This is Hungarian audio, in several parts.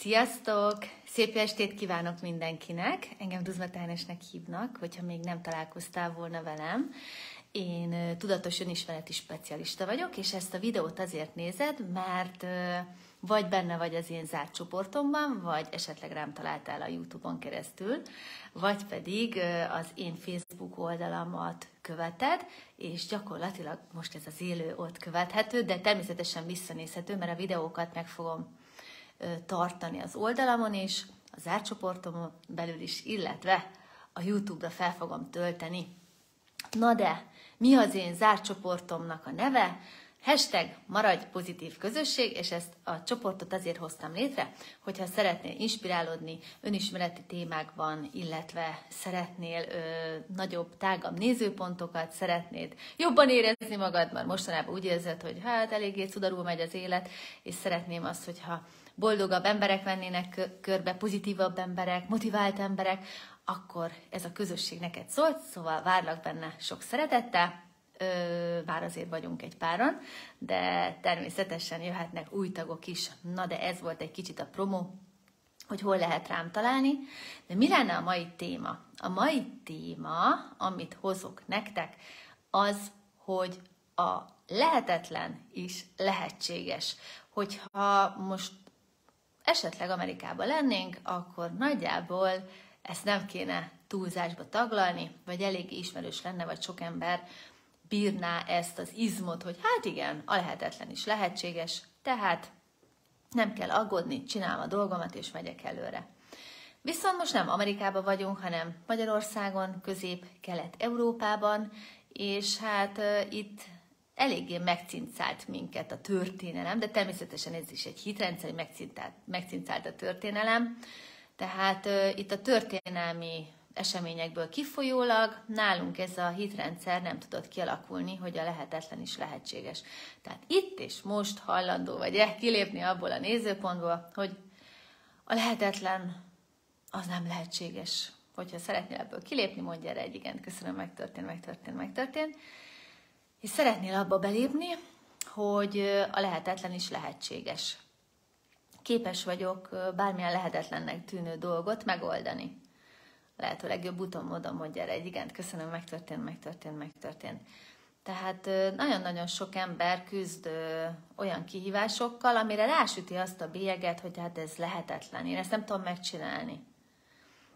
Sziasztok! Szép estét kívánok mindenkinek! Engem Duzma Tánesnek hívnak, hogyha még nem találkoztál volna velem. Én tudatos önismereti specialista vagyok, és ezt a videót azért nézed, mert vagy benne vagy az én zárt csoportomban, vagy esetleg rám találtál a YouTube-on keresztül, vagy pedig az én Facebook oldalamat követed, és gyakorlatilag most ez az élő ott követhető, de természetesen visszanézhető, mert a videókat meg fogom tartani az oldalamon is, az árcsoportomon belül is, illetve a YouTube-ra fel fogom tölteni. Na de, mi az én zárt csoportomnak a neve? Hashtag maradj pozitív közösség, és ezt a csoportot azért hoztam létre, hogyha szeretnél inspirálódni önismereti témákban, illetve szeretnél ö, nagyobb, tágabb nézőpontokat, szeretnéd jobban érezni magad, mert mostanában úgy érzed, hogy hát eléggé cudarul megy az élet, és szeretném azt, hogyha boldogabb emberek vennének körbe, pozitívabb emberek, motivált emberek, akkor ez a közösség neked szólt, szóval várlak benne sok szeretettel, bár azért vagyunk egy páran, de természetesen jöhetnek új tagok is. Na de ez volt egy kicsit a promo, hogy hol lehet rám találni. De mi lenne a mai téma? A mai téma, amit hozok nektek, az, hogy a lehetetlen is lehetséges. Hogyha most esetleg Amerikában lennénk, akkor nagyjából ezt nem kéne túlzásba taglalni, vagy elég ismerős lenne, vagy sok ember bírná ezt az izmot, hogy hát igen, a lehetetlen is lehetséges, tehát nem kell aggódni, csinálom a dolgomat, és megyek előre. Viszont most nem Amerikában vagyunk, hanem Magyarországon, közép-kelet-európában, és hát uh, itt eléggé megcincált minket a történelem, de természetesen ez is egy hitrendszer, megcincált, megcincált a történelem. Tehát uh, itt a történelmi eseményekből kifolyólag nálunk ez a hitrendszer nem tudott kialakulni, hogy a lehetetlen is lehetséges. Tehát itt és most hajlandó vagy-e kilépni abból a nézőpontból, hogy a lehetetlen az nem lehetséges. Hogyha szeretnél ebből kilépni, mondj erre egy igen, köszönöm, megtörtént, megtörtént, megtörtént. És szeretnél abba belépni, hogy a lehetetlen is lehetséges. Képes vagyok bármilyen lehetetlennek tűnő dolgot megoldani lehető legjobb úton, módon mondja erre egy igent, köszönöm, megtörtént, megtörtént, megtörtént. Tehát nagyon-nagyon sok ember küzd olyan kihívásokkal, amire rásüti azt a bélyeget, hogy hát ez lehetetlen, én ezt nem tudom megcsinálni.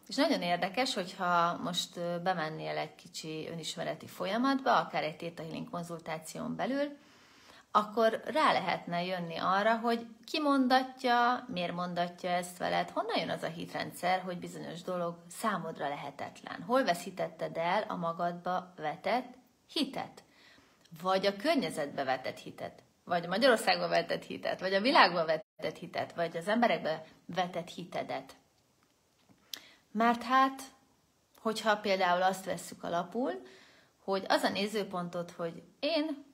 És nagyon érdekes, hogyha most bemennél egy kicsi önismereti folyamatba, akár egy Theta Healing konzultáción belül, akkor rá lehetne jönni arra, hogy ki mondatja, miért mondatja ezt veled, honnan jön az a hitrendszer, hogy bizonyos dolog számodra lehetetlen. Hol veszítetted el a magadba vetett hitet? Vagy a környezetbe vetett hitet? Vagy Magyarországba vetett hitet? Vagy a világba vetett hitet? Vagy az emberekbe vetett hitedet? Mert hát, hogyha például azt vesszük alapul, hogy az a nézőpontot, hogy én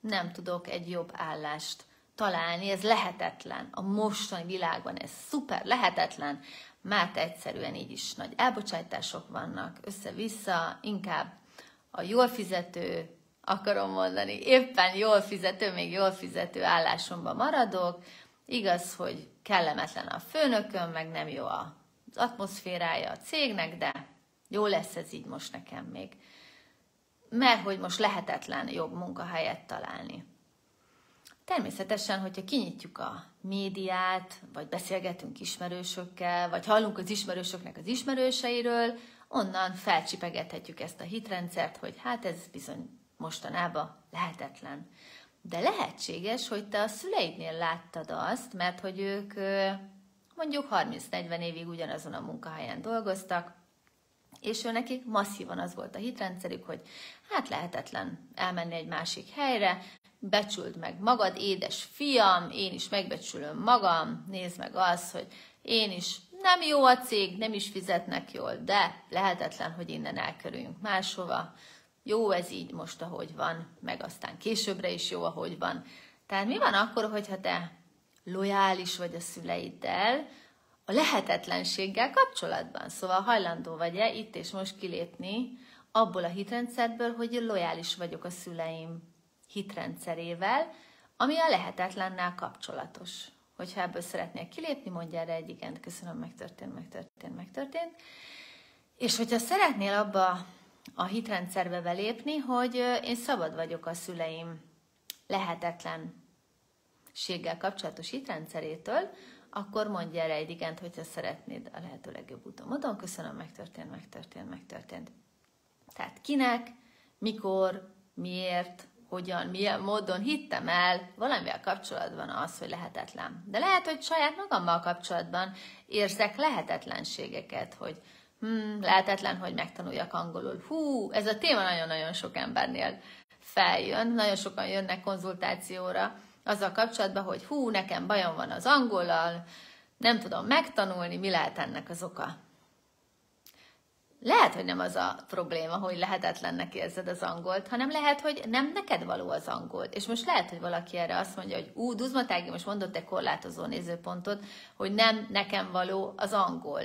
nem tudok egy jobb állást találni, ez lehetetlen. A mostani világban ez szuper lehetetlen, mert egyszerűen így is nagy elbocsátások vannak, össze-vissza, inkább a jól fizető, akarom mondani, éppen jól fizető, még jól fizető állásomban maradok, igaz, hogy kellemetlen a főnököm, meg nem jó az atmoszférája a cégnek, de jó lesz ez így most nekem még mert hogy most lehetetlen jobb munkahelyet találni. Természetesen, hogyha kinyitjuk a médiát, vagy beszélgetünk ismerősökkel, vagy hallunk az ismerősöknek az ismerőseiről, onnan felcsipegethetjük ezt a hitrendszert, hogy hát ez bizony mostanában lehetetlen. De lehetséges, hogy te a szüleidnél láttad azt, mert hogy ők mondjuk 30-40 évig ugyanazon a munkahelyen dolgoztak, és ő nekik masszívan az volt a hitrendszerük, hogy hát lehetetlen elmenni egy másik helyre, becsüld meg magad, édes fiam, én is megbecsülöm magam, nézd meg azt, hogy én is nem jó a cég, nem is fizetnek jól, de lehetetlen, hogy innen elkerüljünk máshova. Jó ez így most, ahogy van, meg aztán későbbre is jó, ahogy van. Tehát mi van akkor, hogyha te lojális vagy a szüleiddel, a lehetetlenséggel kapcsolatban. Szóval hajlandó vagy-e itt és most kilépni abból a hitrendszerből, hogy lojális vagyok a szüleim hitrendszerével, ami a lehetetlennel kapcsolatos. hogyha ebből szeretnél kilépni, mondj erre egy igent, köszönöm, megtörtént, megtörtént, megtörtént. És hogyha szeretnél abba a hitrendszerbe belépni, hogy én szabad vagyok a szüleim lehetetlenséggel kapcsolatos hitrendszerétől, akkor mondj erre egy igent, hogyha szeretnéd a lehető legjobb úton. Módon köszönöm, megtörtént, megtörtént, megtörtént. Tehát kinek, mikor, miért, hogyan, milyen módon hittem el valamivel kapcsolatban az, hogy lehetetlen. De lehet, hogy saját magammal kapcsolatban érzek lehetetlenségeket, hogy hmm, lehetetlen, hogy megtanuljak angolul. Hú, ez a téma nagyon-nagyon sok embernél feljön, nagyon sokan jönnek konzultációra azzal kapcsolatban, hogy hú, nekem bajom van az angollal, nem tudom megtanulni, mi lehet ennek az oka. Lehet, hogy nem az a probléma, hogy lehetetlennek érzed az angolt, hanem lehet, hogy nem neked való az angolt. És most lehet, hogy valaki erre azt mondja, hogy ú, Duzmatági most mondott egy korlátozó nézőpontot, hogy nem nekem való az angol.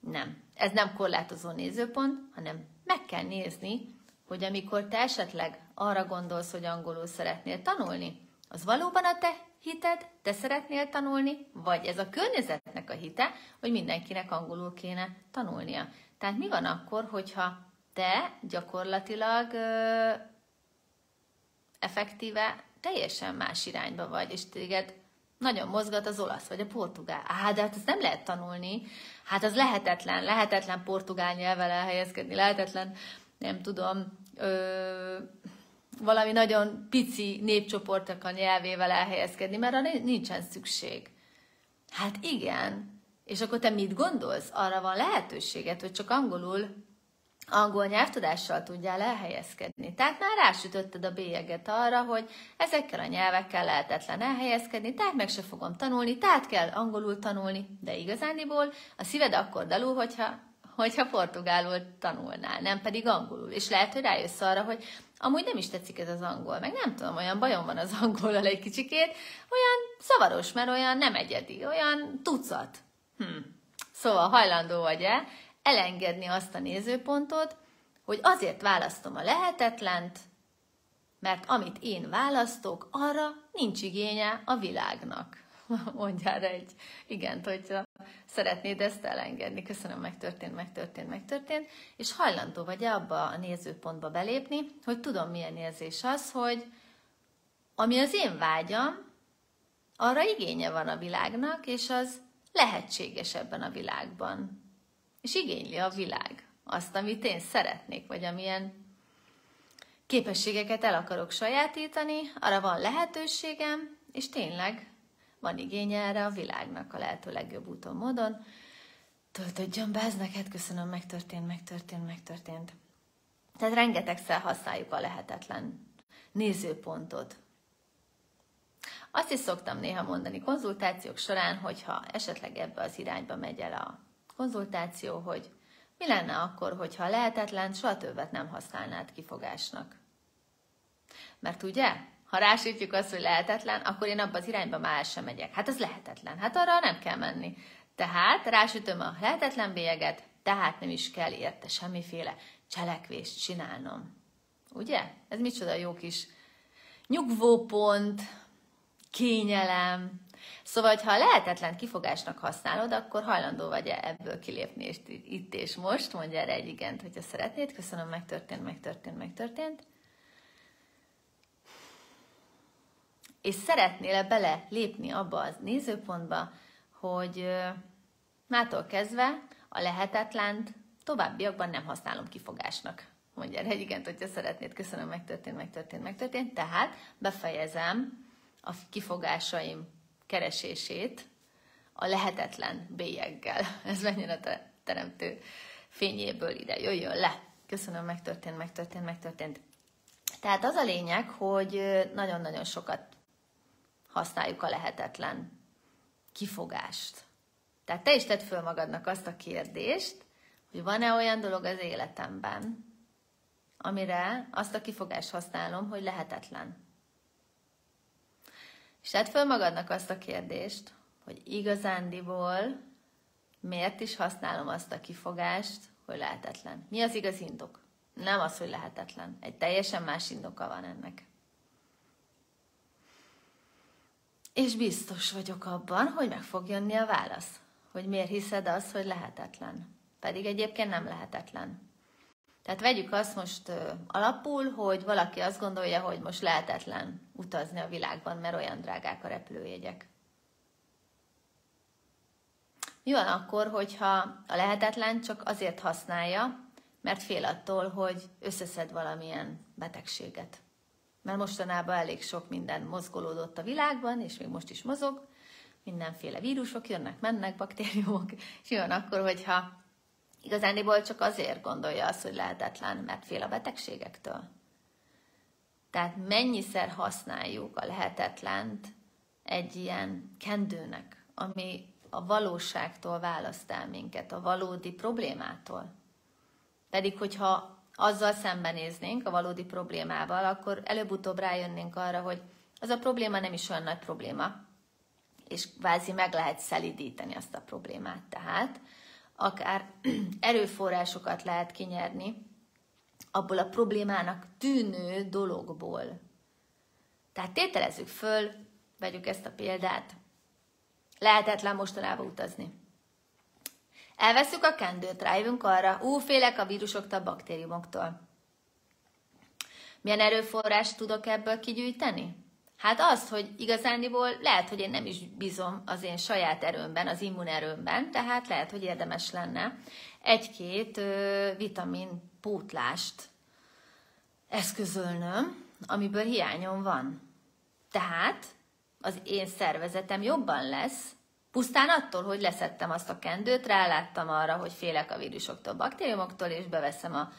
Nem. Ez nem korlátozó nézőpont, hanem meg kell nézni, hogy amikor te esetleg arra gondolsz, hogy angolul szeretnél tanulni, az valóban a te hited, te szeretnél tanulni, vagy ez a környezetnek a hite, hogy mindenkinek angolul kéne tanulnia. Tehát mi van akkor, hogyha te gyakorlatilag ö, effektíve teljesen más irányba vagy, és téged nagyon mozgat az olasz vagy a portugál. Á, de hát ezt nem lehet tanulni. Hát az lehetetlen, lehetetlen portugál nyelvvel elhelyezkedni, lehetetlen, nem tudom, ö, valami nagyon pici népcsoportok a nyelvével elhelyezkedni, mert arra nincsen szükség. Hát igen. És akkor te mit gondolsz? Arra van lehetőséget, hogy csak angolul, angol nyelvtudással tudjál elhelyezkedni. Tehát már rásütötted a bélyeget arra, hogy ezekkel a nyelvekkel lehetetlen elhelyezkedni, tehát meg se fogom tanulni, tehát kell angolul tanulni, de igazániból a szíved akkor dalul, hogyha hogyha portugálul tanulnál, nem pedig angolul. És lehet, hogy rájössz arra, hogy amúgy nem is tetszik ez az angol, meg nem tudom, olyan bajom van az angolal egy kicsikét, olyan szavaros, mert olyan nem egyedi, olyan tucat. Hm. Szóval hajlandó vagy-e elengedni azt a nézőpontot, hogy azért választom a lehetetlent, mert amit én választok, arra nincs igénye a világnak. Mondjál egy igent, hogyha szeretnéd ezt elengedni. Köszönöm, megtörtént, megtörtént, megtörtént. És hajlandó vagy abba a nézőpontba belépni, hogy tudom, milyen érzés az, hogy ami az én vágyam, arra igénye van a világnak, és az lehetséges ebben a világban. És igényli a világ azt, amit én szeretnék, vagy amilyen képességeket el akarok sajátítani, arra van lehetőségem, és tényleg van igénye erre a világnak a lehető legjobb úton, módon. Töltödjön be, ez neked köszönöm, megtörtént, megtörtént, megtörtént. Tehát rengetegszer használjuk a lehetetlen nézőpontot. Azt is szoktam néha mondani konzultációk során, hogyha esetleg ebbe az irányba megy el a konzultáció, hogy mi lenne akkor, hogyha lehetetlen, soha többet nem használnád kifogásnak. Mert ugye, ha rásítjuk azt, hogy lehetetlen, akkor én abba az irányba már sem megyek. Hát az lehetetlen. Hát arra nem kell menni. Tehát rásütöm a lehetetlen bélyeget, tehát nem is kell érte semmiféle cselekvést csinálnom. Ugye? Ez micsoda jó kis nyugvópont, kényelem. Szóval, ha lehetetlen kifogásnak használod, akkor hajlandó vagy -e ebből kilépni és itt és most, mondja erre egy igent, hogyha szeretnéd. Köszönöm, megtörtént, megtörtént, megtörtént. És szeretnél-e bele lépni abba az nézőpontba, hogy mától kezdve a lehetetlent továbbiakban nem használom kifogásnak. Mondja egy igent, hogyha szeretnéd, köszönöm, megtörtént, megtörtént, megtörtént. Tehát befejezem a kifogásaim keresését a lehetetlen bélyeggel. Ez mennyire a teremtő fényéből ide jöjjön le. Köszönöm, megtörtént, megtörtént, megtörtént. Tehát az a lényeg, hogy nagyon-nagyon sokat használjuk a lehetetlen kifogást. Tehát te is tedd föl magadnak azt a kérdést, hogy van-e olyan dolog az életemben, amire azt a kifogást használom, hogy lehetetlen. És tedd föl magadnak azt a kérdést, hogy igazándiból miért is használom azt a kifogást, hogy lehetetlen. Mi az igaz indok? Nem az, hogy lehetetlen. Egy teljesen más indoka van ennek. És biztos vagyok abban, hogy meg fog jönni a válasz, hogy miért hiszed azt, hogy lehetetlen. Pedig egyébként nem lehetetlen. Tehát vegyük azt most ö, alapul, hogy valaki azt gondolja, hogy most lehetetlen utazni a világban, mert olyan drágák a repülőjegyek. Mi van akkor, hogyha a lehetetlen csak azért használja, mert fél attól, hogy összeszed valamilyen betegséget. Mert mostanában elég sok minden mozgolódott a világban, és még most is mozog, mindenféle vírusok jönnek, mennek, baktériumok, és van akkor, hogyha igazándiból csak azért gondolja azt, hogy lehetetlen, mert fél a betegségektől. Tehát mennyiszer használjuk a lehetetlent egy ilyen kendőnek, ami a valóságtól választ el minket, a valódi problémától. Pedig, hogyha azzal szembenéznénk a valódi problémával, akkor előbb-utóbb rájönnénk arra, hogy az a probléma nem is olyan nagy probléma, és kvázi meg lehet szelidíteni azt a problémát. Tehát akár erőforrásokat lehet kinyerni abból a problémának tűnő dologból. Tehát tételezzük föl, vegyük ezt a példát, lehetetlen mostanában utazni. Elveszük a kendőt, rájövünk arra, ú, félek a vírusoktól, baktériumoktól. Milyen erőforrást tudok ebből kigyűjteni? Hát azt, hogy igazániból lehet, hogy én nem is bízom az én saját erőmben, az immunerőmben, tehát lehet, hogy érdemes lenne egy-két vitamin pótlást eszközölnöm, amiből hiányom van. Tehát az én szervezetem jobban lesz, Pusztán attól, hogy leszettem azt a kendőt, ráláttam arra, hogy félek a vírusoktól, baktériumoktól, és beveszem a,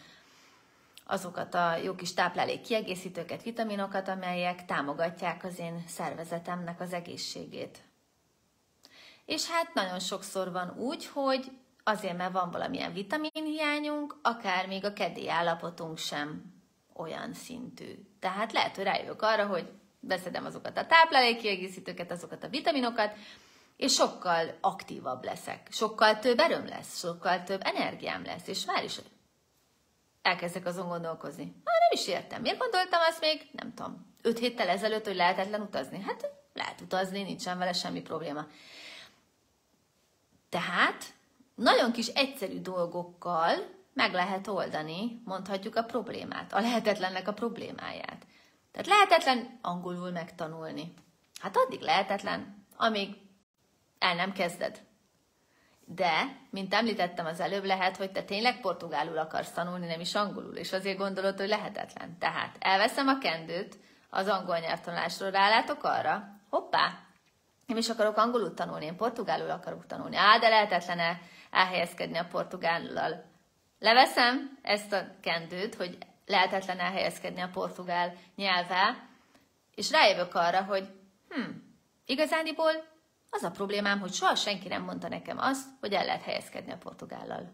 azokat a jó kis táplálék kiegészítőket, vitaminokat, amelyek támogatják az én szervezetemnek az egészségét. És hát nagyon sokszor van úgy, hogy azért, mert van valamilyen vitaminhiányunk, akár még a kedély állapotunk sem olyan szintű. Tehát lehet, hogy rájövök arra, hogy beszedem azokat a táplálékkiegészítőket, azokat a vitaminokat, és sokkal aktívabb leszek, sokkal több erőm lesz, sokkal több energiám lesz, és már is elkezdek azon gondolkozni. Már nem is értem. Miért gondoltam azt még, nem tudom, öt héttel ezelőtt, hogy lehetetlen utazni? Hát lehet utazni, nincsen vele semmi probléma. Tehát nagyon kis egyszerű dolgokkal meg lehet oldani, mondhatjuk a problémát, a lehetetlennek a problémáját. Tehát lehetetlen angolul megtanulni. Hát addig lehetetlen, amíg el nem kezded. De, mint említettem az előbb, lehet, hogy te tényleg portugálul akarsz tanulni, nem is angolul, és azért gondolod, hogy lehetetlen. Tehát elveszem a kendőt az angol nyelvtanulásról, rálátok arra, hoppá, nem is akarok angolul tanulni, én portugálul akarok tanulni. Á, de lehetetlen -e elhelyezkedni a portugállal. Leveszem ezt a kendőt, hogy lehetetlen elhelyezkedni a portugál nyelvvel, és rájövök arra, hogy hm, igazániból az a problémám, hogy soha senki nem mondta nekem azt, hogy el lehet helyezkedni a portugállal.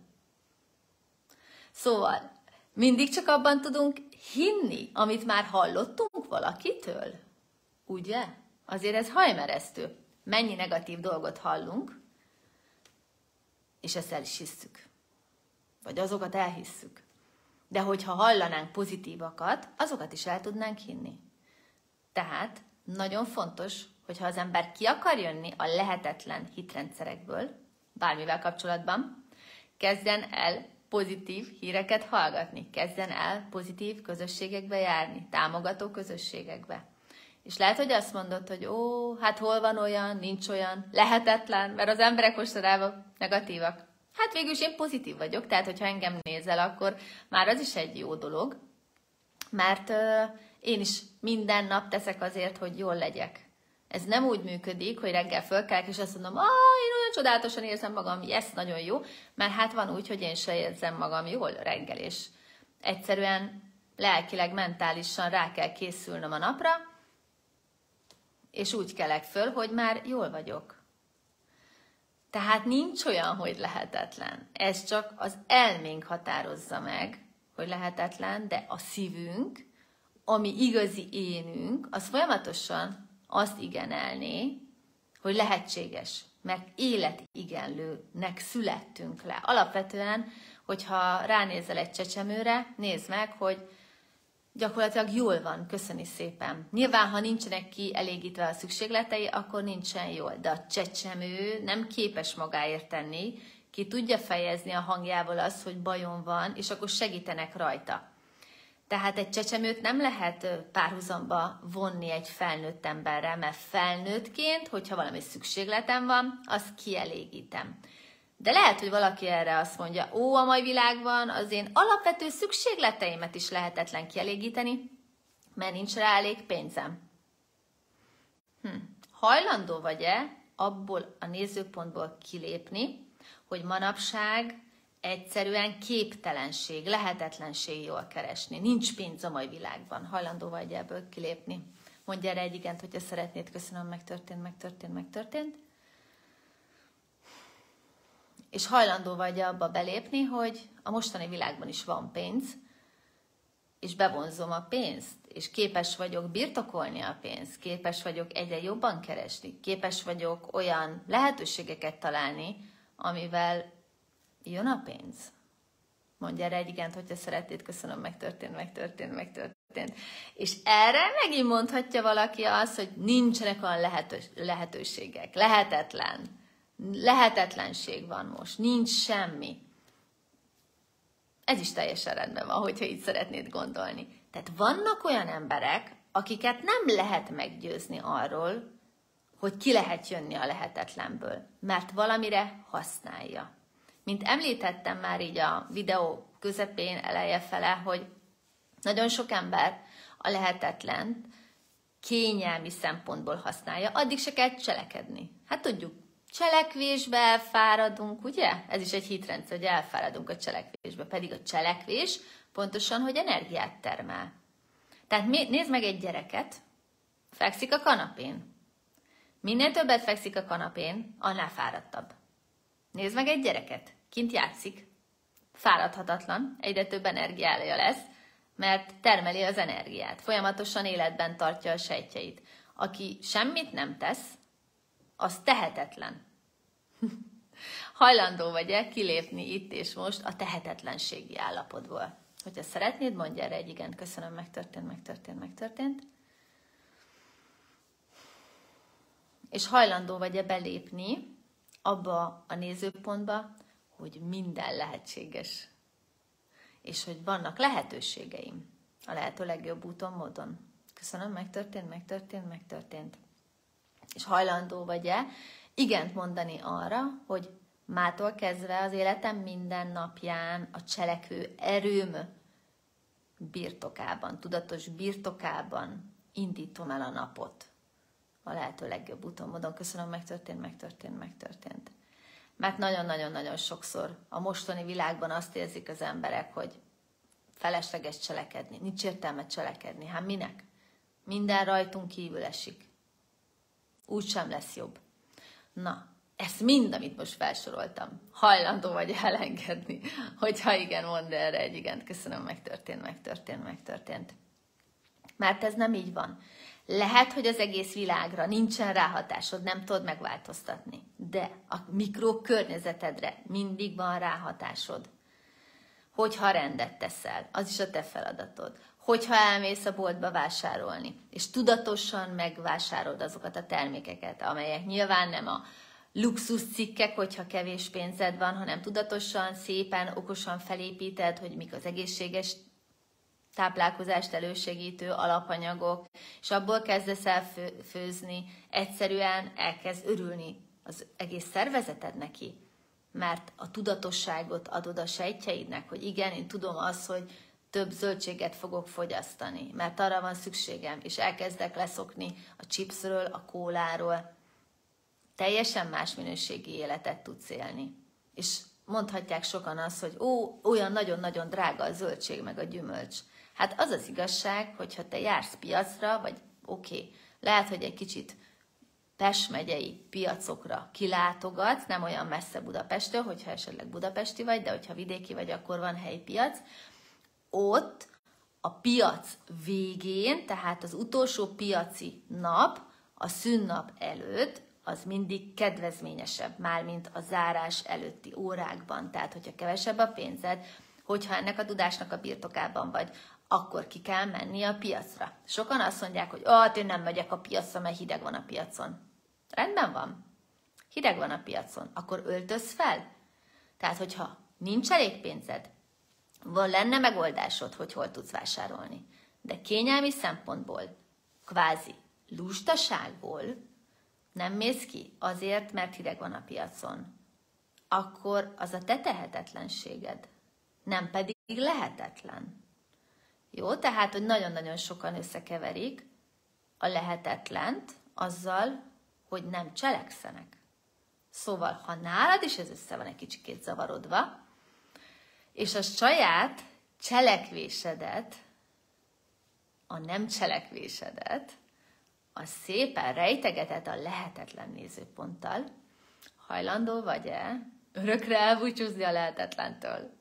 Szóval, mindig csak abban tudunk hinni, amit már hallottunk valakitől. Ugye? Azért ez hajmeresztő. Mennyi negatív dolgot hallunk, és ezt el is hisszük. Vagy azokat elhisszük. De hogyha hallanánk pozitívakat, azokat is el tudnánk hinni. Tehát nagyon fontos, hogyha az ember ki akar jönni a lehetetlen hitrendszerekből, bármivel kapcsolatban, kezdjen el pozitív híreket hallgatni, kezdjen el pozitív közösségekbe járni, támogató közösségekbe. És lehet, hogy azt mondod, hogy ó, hát hol van olyan, nincs olyan, lehetetlen, mert az emberek mostanában negatívak. Hát végül is én pozitív vagyok, tehát hogyha engem nézel, akkor már az is egy jó dolog, mert uh, én is minden nap teszek azért, hogy jól legyek. Ez nem úgy működik, hogy reggel fölkelek, és azt mondom, ah, én olyan csodálatosan érzem magam, ez nagyon jó, mert hát van úgy, hogy én se érzem magam jól reggel, és egyszerűen lelkileg, mentálisan rá kell készülnöm a napra, és úgy kelek föl, hogy már jól vagyok. Tehát nincs olyan, hogy lehetetlen. Ez csak az elménk határozza meg, hogy lehetetlen, de a szívünk, ami igazi énünk, az folyamatosan azt igenelné, hogy lehetséges, mert életigenlőnek születtünk le. Alapvetően, hogyha ránézel egy csecsemőre, nézd meg, hogy gyakorlatilag jól van, köszöni szépen. Nyilván, ha nincsenek kielégítve a szükségletei, akkor nincsen jól, de a csecsemő nem képes magáért tenni, ki tudja fejezni a hangjával azt, hogy bajom van, és akkor segítenek rajta. Tehát egy csecsemőt nem lehet párhuzamba vonni egy felnőtt emberrel, mert felnőttként, hogyha valami szükségletem van, azt kielégítem. De lehet, hogy valaki erre azt mondja, ó, a mai világban az én alapvető szükségleteimet is lehetetlen kielégíteni, mert nincs rá elég pénzem. Hm. Hajlandó vagy-e abból a nézőpontból kilépni, hogy manapság egyszerűen képtelenség, lehetetlenség jól keresni. Nincs pénz a mai világban. Hajlandó vagy ebből kilépni. Mondj erre egy igent, hogyha szeretnéd. Köszönöm, megtörtént, megtörtént, megtörtént. És hajlandó vagy abba belépni, hogy a mostani világban is van pénz, és bevonzom a pénzt, és képes vagyok birtokolni a pénzt, képes vagyok egyre jobban keresni, képes vagyok olyan lehetőségeket találni, amivel jön a pénz. Mondja erre egy igent, hogyha szeretnéd, köszönöm, megtörtént, megtörtént, megtörtént. És erre megint mondhatja valaki azt, hogy nincsenek olyan lehetős, lehetőségek, lehetetlen, lehetetlenség van most, nincs semmi. Ez is teljesen rendben van, hogyha így szeretnéd gondolni. Tehát vannak olyan emberek, akiket nem lehet meggyőzni arról, hogy ki lehet jönni a lehetetlenből, mert valamire használja. Mint említettem már így a videó közepén, eleje fele, hogy nagyon sok ember a lehetetlen kényelmi szempontból használja, addig se kell cselekedni. Hát tudjuk, cselekvésbe elfáradunk, ugye? Ez is egy hitrendszer, hogy elfáradunk a cselekvésbe, pedig a cselekvés pontosan, hogy energiát termel. Tehát nézd meg egy gyereket, fekszik a kanapén. Minél többet fekszik a kanapén, annál fáradtabb. Nézd meg egy gyereket, kint játszik, fáradhatatlan, egyre több energiája lesz, mert termeli az energiát, folyamatosan életben tartja a sejtjeit. Aki semmit nem tesz, az tehetetlen. Hajlandó vagy-e kilépni itt és most a tehetetlenségi állapotból? Hogyha szeretnéd, mondj erre egy igen, köszönöm, megtörtént, megtörtént, megtörtént. És hajlandó vagy-e belépni abba a nézőpontba, hogy minden lehetséges. És hogy vannak lehetőségeim a lehető legjobb úton, módon. Köszönöm, megtörtént, megtörtént, megtörtént. És hajlandó vagy-e igent mondani arra, hogy mától kezdve az életem minden napján a cselekvő erőm birtokában, tudatos birtokában indítom el a napot a lehető legjobb úton, módon. Köszönöm, megtörtént, megtörtént, megtörtént. Mert nagyon-nagyon-nagyon sokszor a mostani világban azt érzik az emberek, hogy felesleges cselekedni, nincs értelme cselekedni. Hát minek? Minden rajtunk kívül esik. Úgy sem lesz jobb. Na, ezt mind, amit most felsoroltam, hajlandó vagy elengedni. Hogyha igen, mondd erre egy igen. Köszönöm, megtörtént, megtörtént, megtörtént. Mert ez nem így van. Lehet, hogy az egész világra nincsen ráhatásod, nem tudod megváltoztatni, de a mikrokörnyezetedre mindig van ráhatásod. Hogyha rendet teszel, az is a te feladatod. Hogyha elmész a boltba vásárolni, és tudatosan megvásárolod azokat a termékeket, amelyek nyilván nem a luxus cikkek, hogyha kevés pénzed van, hanem tudatosan, szépen, okosan felépíted, hogy mik az egészséges táplálkozást elősegítő alapanyagok, és abból kezdesz el főzni, egyszerűen elkezd örülni az egész szervezeted neki, mert a tudatosságot adod a sejtjeidnek, hogy igen, én tudom azt, hogy több zöldséget fogok fogyasztani, mert arra van szükségem, és elkezdek leszokni a chipsről, a kóláról. Teljesen más minőségi életet tudsz élni. És mondhatják sokan azt, hogy ó, olyan nagyon-nagyon drága a zöldség meg a gyümölcs. Hát az az igazság, hogyha te jársz piacra, vagy oké, okay, lehet, hogy egy kicsit Pest megyei piacokra kilátogatsz, nem olyan messze Budapestől, hogyha esetleg budapesti vagy, de hogyha vidéki vagy, akkor van helyi piac. Ott a piac végén, tehát az utolsó piaci nap, a szünnap előtt, az mindig kedvezményesebb, már mint a zárás előtti órákban. Tehát, hogyha kevesebb a pénzed, hogyha ennek a tudásnak a birtokában vagy, akkor ki kell menni a piacra. Sokan azt mondják, hogy hát én nem megyek a piacra, mert hideg van a piacon. Rendben van. Hideg van a piacon. Akkor öltöz fel. Tehát, hogyha nincs elég pénzed, van lenne megoldásod, hogy hol tudsz vásárolni. De kényelmi szempontból, kvázi lustaságból nem mész ki azért, mert hideg van a piacon. Akkor az a te tehetetlenséged, nem pedig lehetetlen. Jó, tehát, hogy nagyon-nagyon sokan összekeverik a lehetetlent azzal, hogy nem cselekszenek. Szóval, ha nálad is ez össze van egy kicsikét zavarodva, és a saját cselekvésedet, a nem cselekvésedet, a szépen rejtegeted a lehetetlen nézőponttal, hajlandó vagy-e örökre elbúcsúzni a lehetetlentől?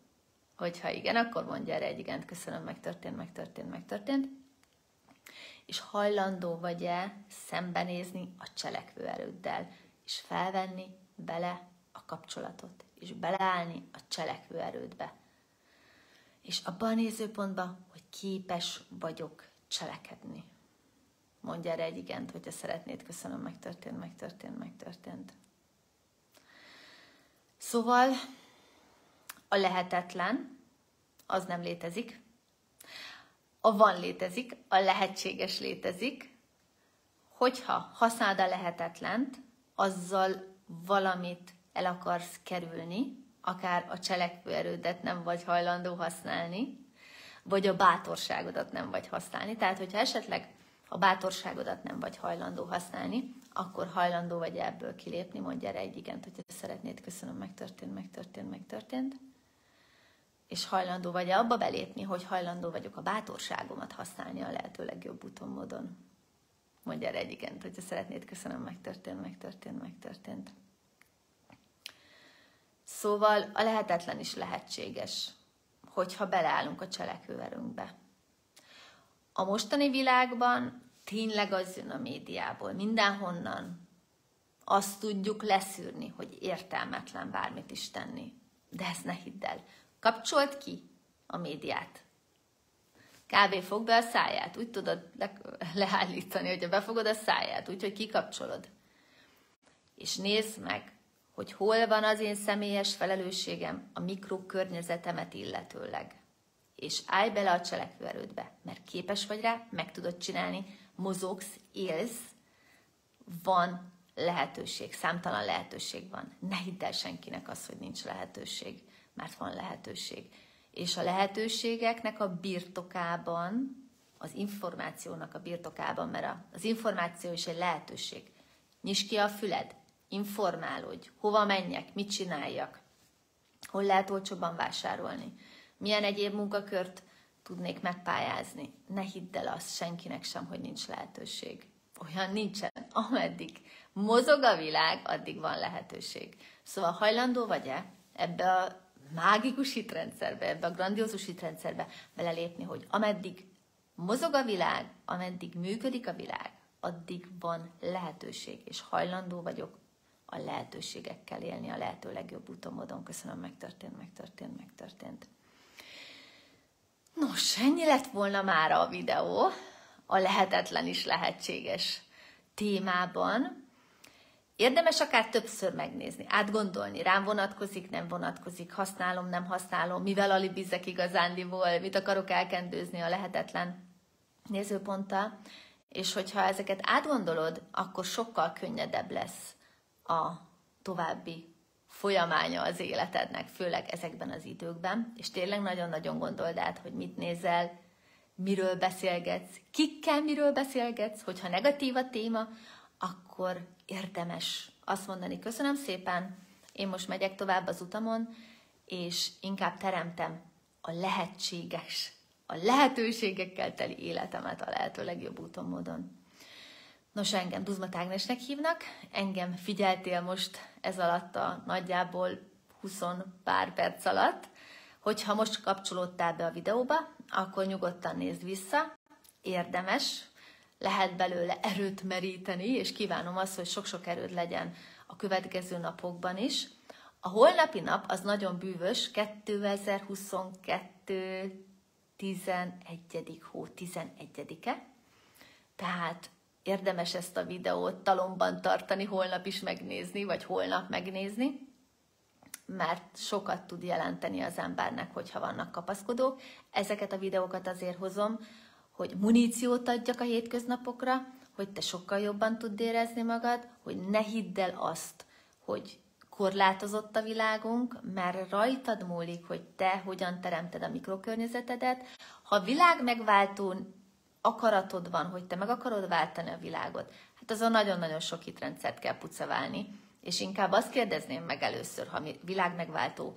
Hogyha igen, akkor mondja erre egy igent, köszönöm, megtörtént, megtörtént, megtörtént. És hajlandó vagy-e szembenézni a cselekvő erőddel, és felvenni bele a kapcsolatot, és beleállni a cselekvő erődbe. És abban a nézőpontban, hogy képes vagyok cselekedni. Mondja erre egy igent, hogyha szeretnéd, köszönöm, megtörtént, megtörtént, megtörtént. Szóval a lehetetlen, az nem létezik. A van létezik, a lehetséges létezik. Hogyha használod a lehetetlent, azzal valamit el akarsz kerülni, akár a cselekvőerődet nem vagy hajlandó használni, vagy a bátorságodat nem vagy használni. Tehát, hogyha esetleg a bátorságodat nem vagy hajlandó használni, akkor hajlandó vagy ebből kilépni, mondj erre egy igent, hogyha szeretnéd, köszönöm, megtörtént, megtörtént, megtörtént. És hajlandó vagy abba belépni, hogy hajlandó vagyok a bátorságomat használni a lehető legjobb úton, módon. Mondj erre egy igent, hogyha szeretnéd, köszönöm, megtörtént, megtörtént, megtörtént. Szóval a lehetetlen is lehetséges, hogyha beleállunk a cselekvőerőnkbe. A mostani világban tényleg az jön a médiából, mindenhonnan. Azt tudjuk leszűrni, hogy értelmetlen bármit is tenni. De ezt ne hidd el. Kapcsolt ki a médiát. Kb. fog be a száját. Úgy tudod le- leállítani, hogyha befogod a száját, úgyhogy kikapcsolod. És nézd meg, hogy hol van az én személyes felelősségem a mikrokörnyezetemet illetőleg és állj bele a cselekvőerődbe, mert képes vagy rá, meg tudod csinálni, mozogsz, élsz, van lehetőség, számtalan lehetőség van. Ne hidd el senkinek az, hogy nincs lehetőség, mert van lehetőség. És a lehetőségeknek a birtokában, az információnak a birtokában, mert az információ is egy lehetőség. Nyisd ki a füled, informálódj, hova menjek, mit csináljak, hol lehet olcsóban vásárolni milyen egyéb munkakört tudnék megpályázni. Ne hidd el azt senkinek sem, hogy nincs lehetőség. Olyan nincsen. Ameddig mozog a világ, addig van lehetőség. Szóval hajlandó vagy-e ebbe a mágikus hitrendszerbe, ebbe a grandiózus hitrendszerbe belelépni, hogy ameddig mozog a világ, ameddig működik a világ, addig van lehetőség, és hajlandó vagyok a lehetőségekkel élni a lehető legjobb úton. Köszönöm, megtörtént, megtörtént, megtörtént. Nos, ennyi lett volna már a videó a lehetetlen is lehetséges témában. Érdemes akár többször megnézni, átgondolni, rám vonatkozik, nem vonatkozik, használom, nem használom, mivel alibizek igazándiból, mit akarok elkendőzni a lehetetlen nézőponttal, és hogyha ezeket átgondolod, akkor sokkal könnyedebb lesz a további folyamánya az életednek, főleg ezekben az időkben, és tényleg nagyon-nagyon gondold át, hogy mit nézel, miről beszélgetsz, kikkel miről beszélgetsz, hogyha negatív a téma, akkor érdemes azt mondani, köszönöm szépen, én most megyek tovább az utamon, és inkább teremtem a lehetséges, a lehetőségekkel teli életemet a lehető legjobb úton, módon. Nos, engem Duzma Tágnesnek hívnak, engem figyeltél most ez alatt a nagyjából 20 pár perc alatt. Hogyha most kapcsolódtál be a videóba, akkor nyugodtan nézd vissza, érdemes, lehet belőle erőt meríteni, és kívánom azt, hogy sok-sok erőd legyen a következő napokban is. A holnapi nap az nagyon bűvös, 2022 11. hó 11-e, tehát érdemes ezt a videót talomban tartani, holnap is megnézni, vagy holnap megnézni, mert sokat tud jelenteni az embernek, hogyha vannak kapaszkodók. Ezeket a videókat azért hozom, hogy muníciót adjak a hétköznapokra, hogy te sokkal jobban tudd érezni magad, hogy ne hidd el azt, hogy korlátozott a világunk, mert rajtad múlik, hogy te hogyan teremted a mikrokörnyezetedet. Ha a világ megváltó akaratod van, hogy te meg akarod váltani a világot, hát azon nagyon-nagyon sok hitrendszert kell pucaválni, és inkább azt kérdezném meg először, ha világ megváltó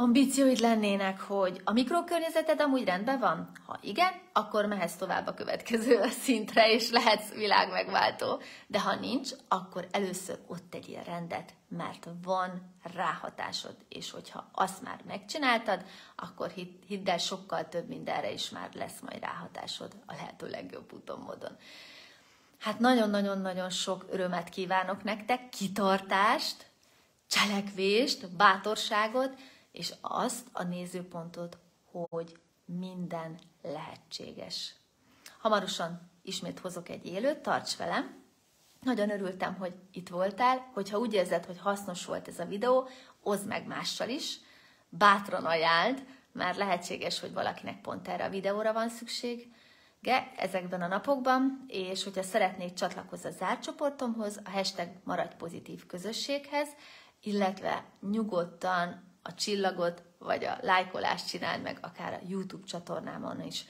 ambícióid lennének, hogy a mikrokörnyezeted amúgy rendben van? Ha igen, akkor mehetsz tovább a következő szintre, és lehetsz világ megváltó. De ha nincs, akkor először ott tegyél rendet, mert van ráhatásod, és hogyha azt már megcsináltad, akkor hidd, hidd el, sokkal több mindenre is már lesz majd ráhatásod a lehető legjobb úton, módon. Hát nagyon-nagyon-nagyon sok örömet kívánok nektek, kitartást, cselekvést, bátorságot, és azt a nézőpontot, hogy minden lehetséges. Hamarosan ismét hozok egy élőt, tarts velem! Nagyon örültem, hogy itt voltál, hogyha úgy érzed, hogy hasznos volt ez a videó, oszd meg mással is, bátran ajánld, már lehetséges, hogy valakinek pont erre a videóra van szükség, ezekben a napokban, és hogyha szeretnék csatlakozni a zárt csoportomhoz, a hashtag maradj pozitív közösséghez, illetve nyugodtan a csillagot, vagy a lájkolást csináld meg, akár a YouTube csatornámon is.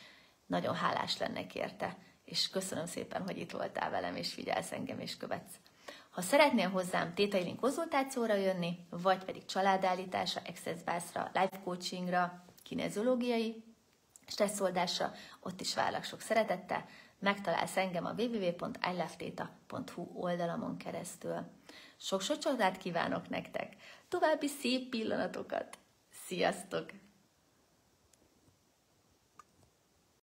Nagyon hálás lennék érte, és köszönöm szépen, hogy itt voltál velem, és figyelsz engem, és követsz. Ha szeretnél hozzám tétailink konzultációra jönni, vagy pedig családállításra, access ra life coachingra, kinezológiai stresszoldásra, ott is várlak sok szeretettel, megtalálsz engem a www.iloveteta.hu oldalamon keresztül. Sok-sok csodát kívánok nektek! További szép pillanatokat! Sziasztok!